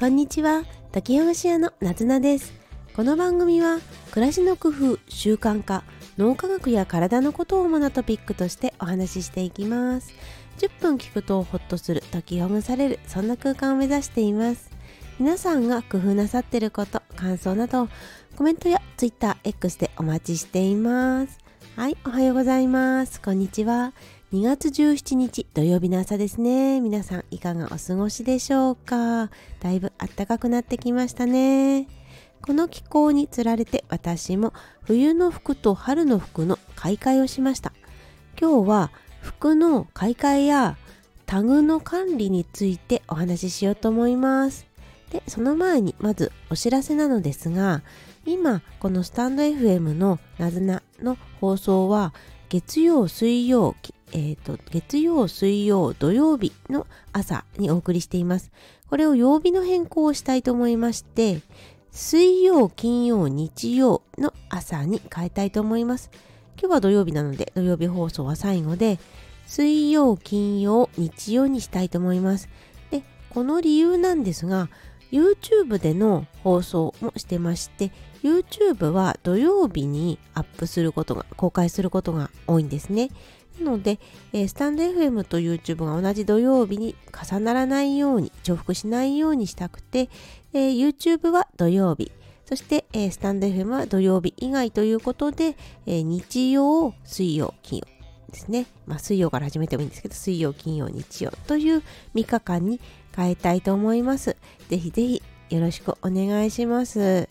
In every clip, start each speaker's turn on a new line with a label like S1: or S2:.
S1: こんにちは。滝山市屋のなずなです。この番組は暮らしの工夫習慣化脳科学や体のことを主なトピックとしてお話ししていきます。10分聞くとホッとする解きほぐされるそんな空間を目指しています。皆さんが工夫なさってること感想などコメントや TwitterX でお待ちしています。はいおはようございます。こんにちは。2月17日土曜日の朝ですね。皆さんいかがお過ごしでしょうか？だいぶ暖かくなってきましたね。この気候につられて私も冬の服と春の服の買い替えをしました。今日は服の買い替えやタグの管理についてお話ししようと思います。でその前にまずお知らせなのですが今このスタンド FM のなずなの放送は月曜水曜えーと、月曜水曜土曜日の朝にお送りしています。これを曜日の変更をしたいと思いまして水曜金曜日曜の朝に変えたいと思います。今日は土曜日なので土曜日放送は最後で水曜金曜日曜にしたいと思います。でこの理由なんですが YouTube での放送もしてまして YouTube は土曜日にアップすることが公開することが多いんですね。なので、スタンド FM と YouTube が同じ土曜日に重ならないように重複しないようにしたくて、YouTube は土曜日。そして、スタンド FM は土曜日以外ということで、日曜水曜金曜ですね、まあ、水曜から始めてもいいんですけど水曜金曜日曜という3日間に変えたいと思います。ぜひぜひよろしくお願いします。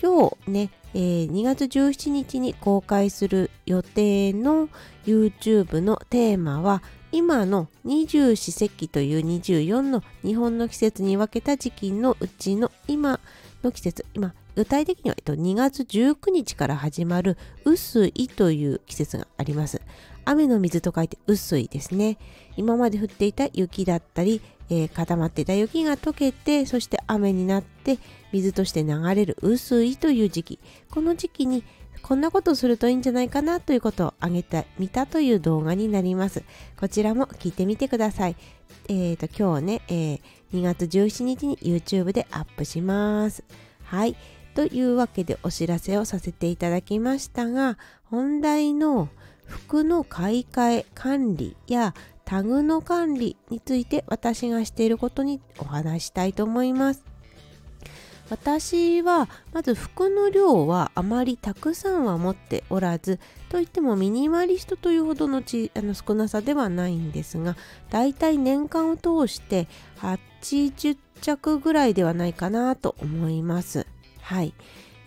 S1: 今日ね、えー、2月17日に公開する予定の YouTube のテーマは今の二十四節気という24の日本の季節に分けた時期のうちの今の季節今具体的には2月19日から始まる雨水という季節があります雨の水と書いて雨水ですね今まで降っていた雪だったりえー、固まっていた雪が溶けてそして雨になって水として流れる雨水という時期。この時期にこんなことするといいんじゃないかなということを挙げてみたという動画になります。こちらも聞いてみてください。えーと今日ね、えー、2月17日に YouTube でアップします。はい。というわけでお知らせをさせていただきましたが本題の服の買い替え管理やタグの管理について私がしていることにお話したいと思います。私はまず服の量はあまりたくさんは持っておらずといってもミニマリストというほどのちあの少なさではないんですがだいたい年間を通して80着ぐらいではないかなと思います。はい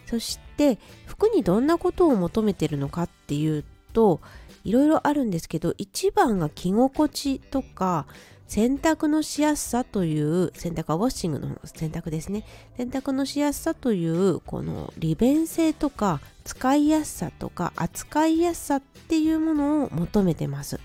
S1: そして服にどんなことを求めてるのかっていうといろいろあるんですけど一番が着心地とか洗濯のしやすさという洗濯はウォッシングの洗濯ですね。洗濯のしやすさというこの利便性とか使いやすさとか扱いやすさっていうものを求めてます。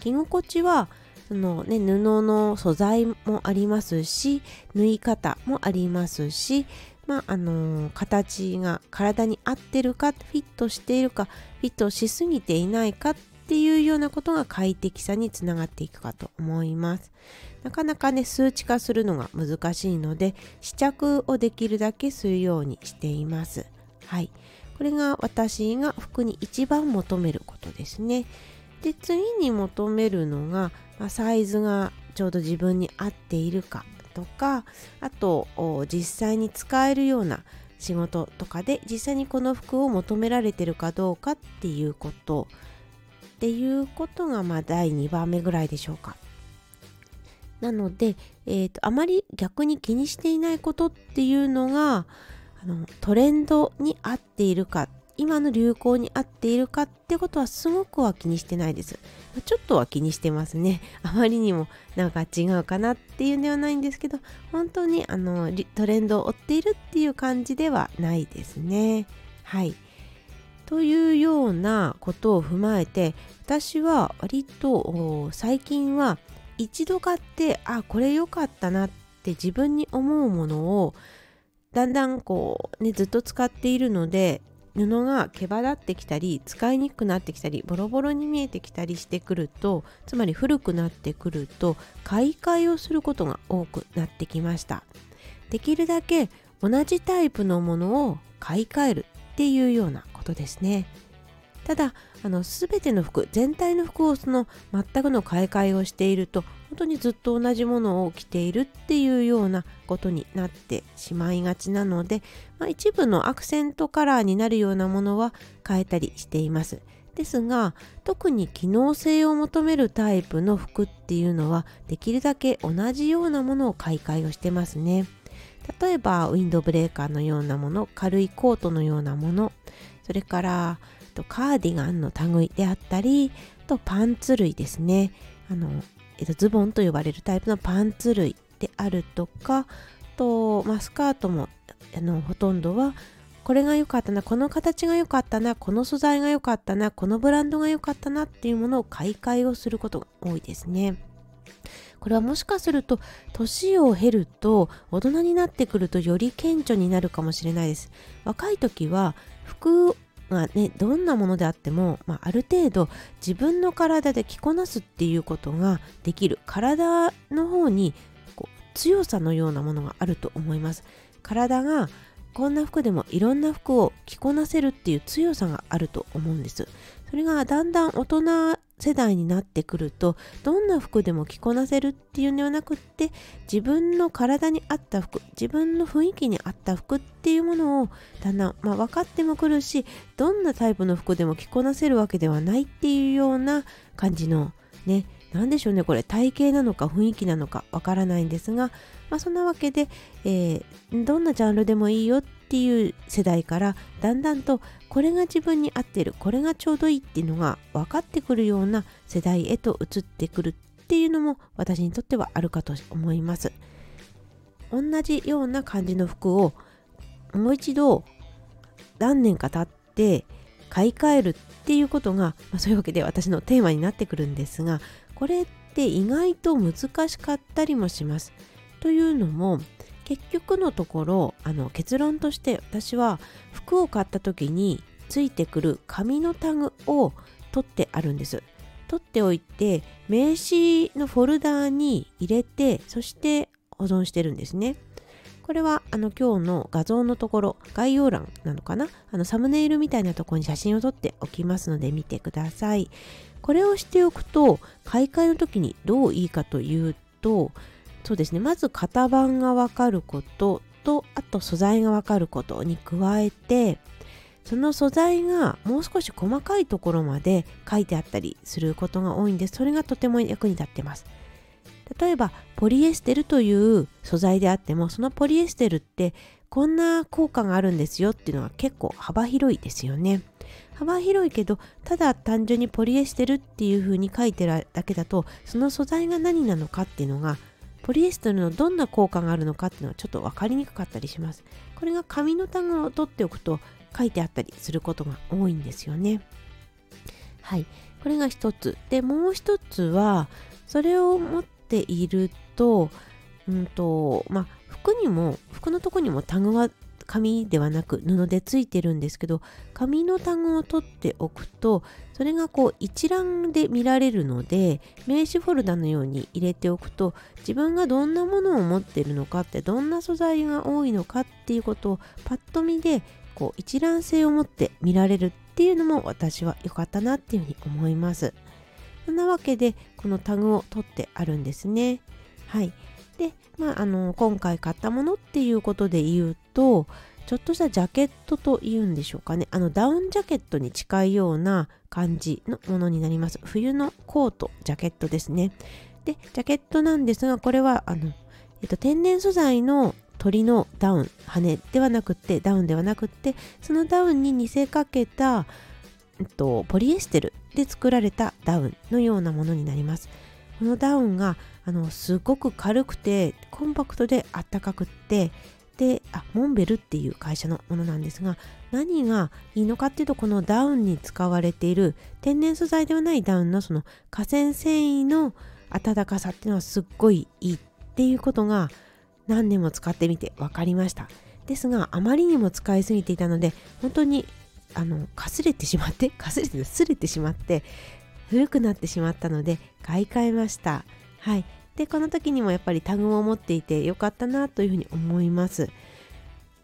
S1: 着心地はそのね布の素材もありますし縫い方もありますしまああのー、形が体に合ってるかフィットしているかフィットしすぎていないかっていうようなことが快適さにつながっていくかと思います。なかなかね数値化するのが難しいので試着をできるだけするようにしています。はい。これが私が服に一番求めることですね。で次に求めるのが、まあ、サイズがちょうど自分に合っているか。とかあと実際に使えるような仕事とかで実際にこの服を求められてるかどうかっていうことっていうことがまあ第2番目ぐらいでしょうか。なので、えーと、あまり逆に気にしていないことっていうのがあのトレンドに合っているかっ今の流行に合っているかってことはすごくは気にしてないです。ちょっとは気にしてますね。あまりにもなんか違うかなっていうんではないんですけど、本当にあのトレンドを追っているっていう感じではないですね。はい。というようなことを踏まえて、私は割と最近は一度買って、あ、これ良かったなって自分に思うものをだんだんこうねずっと使っているので布が毛羽立ってきたり使いにくくなってきたりボロボロに見えてきたりしてくるとつまり古くなってくると買い替えをすることが多くなってきましたできるだけ同じタイプのものを買い替えるっていうようなことですね。ただあの全ての服全体の服をその全くの買い替えをしていると本当にずっと同じものを着ているっていうようなことになってしまいがちなので、まあ、一部のアクセントカラーになるようなものは変えたりしています。ですが特に機能性を求めるタイプの服っていうのはできるだけ同じようなものを買い替えをしてますね。例えばウィンドブレーカーのようなもの軽いコートのようなものそれからとカーディガンの類であったりとパンツ類ですねあの、えっと、ズボンと呼ばれるタイプのパンツ類であるとかと、まあ、スカートもあのほとんどはこれが良かったなこの形が良かったなこの素材が良かったなこのブランドが良かったなっていうものを買い替えをすることが多いですね。これはもしかすると年を経ると大人になってくるとより顕著になるかもしれないです若い時は服がねどんなものであっても、まあ、ある程度自分の体で着こなすっていうことができる体の方にこう強さのようなものがあると思います。体がこんな服でもいろんな服を着こなせるっていう強さがあると思うんです。それがだんだん大人世代になってくるとどんな服でも着こなせるっていうんではなくって自分の体に合った服自分の雰囲気に合った服っていうものをだんだん、まあ、分かってもくるしどんなタイプの服でも着こなせるわけではないっていうような感じのね何でしょうねこれ。体型なのか雰囲気なのかわからないんですが、まあ、そんなわけで、えー、どんなジャンルでもいいよっていう世代からだんだんとこれが自分に合ってるこれがちょうどいいっていうのが分かってくるような世代へと移ってくるっていうのも私にとってはあるかと思います同じような感じの服をもう一度何年か経って買い替えるっていうことが、まあ、そういうわけで私のテーマになってくるんですがこれって意外と難しかったりもします。というのも結局のところあの結論として私は服を買った時についてくる紙のタグを取ってあるんです。取っておいて名刺のフォルダーに入れてそして保存してるんですね。これはあの今日の画像のところ概要欄なのかな？あのサムネイルみたいなところに写真を撮っておきますので見てください。これをしておくと買い替えの時にどういいかというとそうですね。まず型番がわかることとあと素材がわかることに加えてその素材がもう少し細かいところまで書いてあったりすることが多いんです。それがとても役に立ってます。例えばポリエステルという素材であってもそのポリエステルってこんな効果があるんですよっていうのは結構幅広いですよね。幅広いけどただ単純にポリエステルっていう風に書いてるだけだとその素材が何なのかっていうのがポリエステルのどんな効果があるのかっていうのはちょっと分かりにくかったりします。これが紙のタグを取っておくと書いてあったりすることが多いんですよね。はい。これが一つ。でもう一つはそれを持っているとうんとまあ服にも服のとこにもタグは紙ではなく布でついてるんですけど紙のタグを取っておくとそれがこう一覧で見られるので名刺フォルダのように入れておくと自分がどんなものを持ってるのかってどんな素材が多いのかっていうことをパッと見でこう一覧性を持って見られるっていうのも私は良かったなっていうふうに思います。そんなわけでこのタグを取ってあるんですね。はい。で、まあ、あの今回買ったものっていうことで言うとちょっとしたジャケットというんでしょうかね。あのダウンジャケットに近いような感じのものになります。冬のコートジャケットですね。でジャケットなんですがこれはあの、えっと、天然素材の鳥のダウン羽ではなくてダウンではなくてそのダウンに似せかけた、えっと、ポリエステルで作られたダウンのようなものになります。このダウンがあのすごく軽くてコンパクトであったかくってであモンベルっていう会社のものなんですが何がいいのかっていうとこのダウンに使われている天然素材ではないダウンのその河川繊維の暖かさっていうのはすっごいいいっていうことが何年も使ってみて分かりました。ですがあまりにも使いすぎていたので本当にあのかすれてしまってかすれてすれてしまって古くなってしまったので買い替えました。はい。でこの時にもやっぱりタグを持っていてよかったなというふうに思います。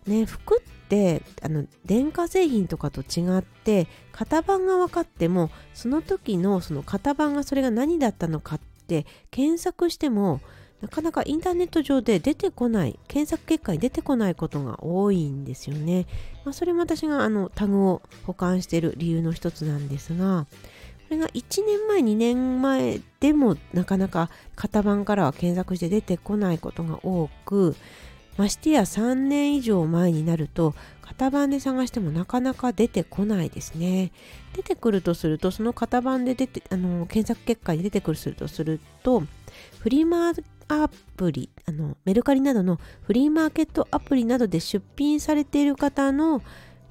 S1: ね服ってあの電化製品とかと違って型番が分かってもその時のその型番がそれが何だったのかって検索してもなかなかインターネット上で出てこない検索結果に出てこないことが多いんですよね、まあ、それも私があのタグを保管している理由の一つなんですがこれが1年前2年前でもなかなか型番からは検索して出てこないことが多くましてや3年以上前になると型番で探してもなかなか出てこないですね。出てくるとするとその型番で出てあの検索結果に出てくるするとするとフリーマーアプリあのメルカリなどのフリーマーケットアプリなどで出品されている方の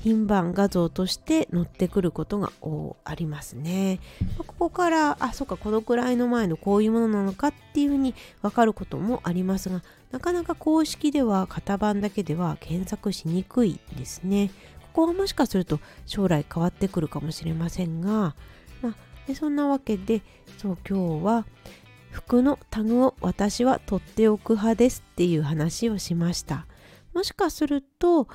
S1: 品番画像として載ってくることがありますね。ここからあそっかこのくらいの前のこういうものなのかっていうふうに分かることもありますがなかなか公式では型番だけでは検索しにくいですね。ここはもしかすると将来変わってくるかもしれませんが、まあ、でそんなわけでそう今日は服のタグを私は取っておく派ですっていう話をしました。もしかすると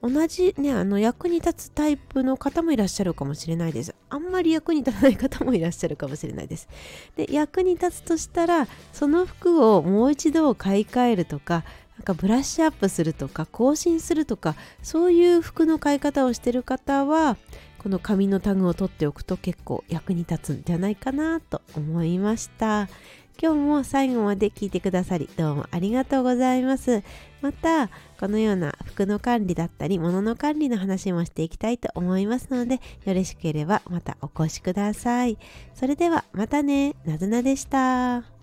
S1: 同じねあの役に立つタイプの方もいらっしゃるかもしれないです。あんまり役に立たない方もいらっしゃるかもしれないです。で役に立つとしたらその服をもう一度買い替えるとかなんかブラッシュアップするとか更新するとかそういう服の買い方をしてる方はこの紙のタグを取っておくと結構役に立つんじゃないかなと思いました。今日も最後まで聞いてくださりどうもありがとうございます。また、このような服の管理だったり物の管理の話もしていきたいと思いますので、よろしければまたお越しください。それではまたね、なずなでした。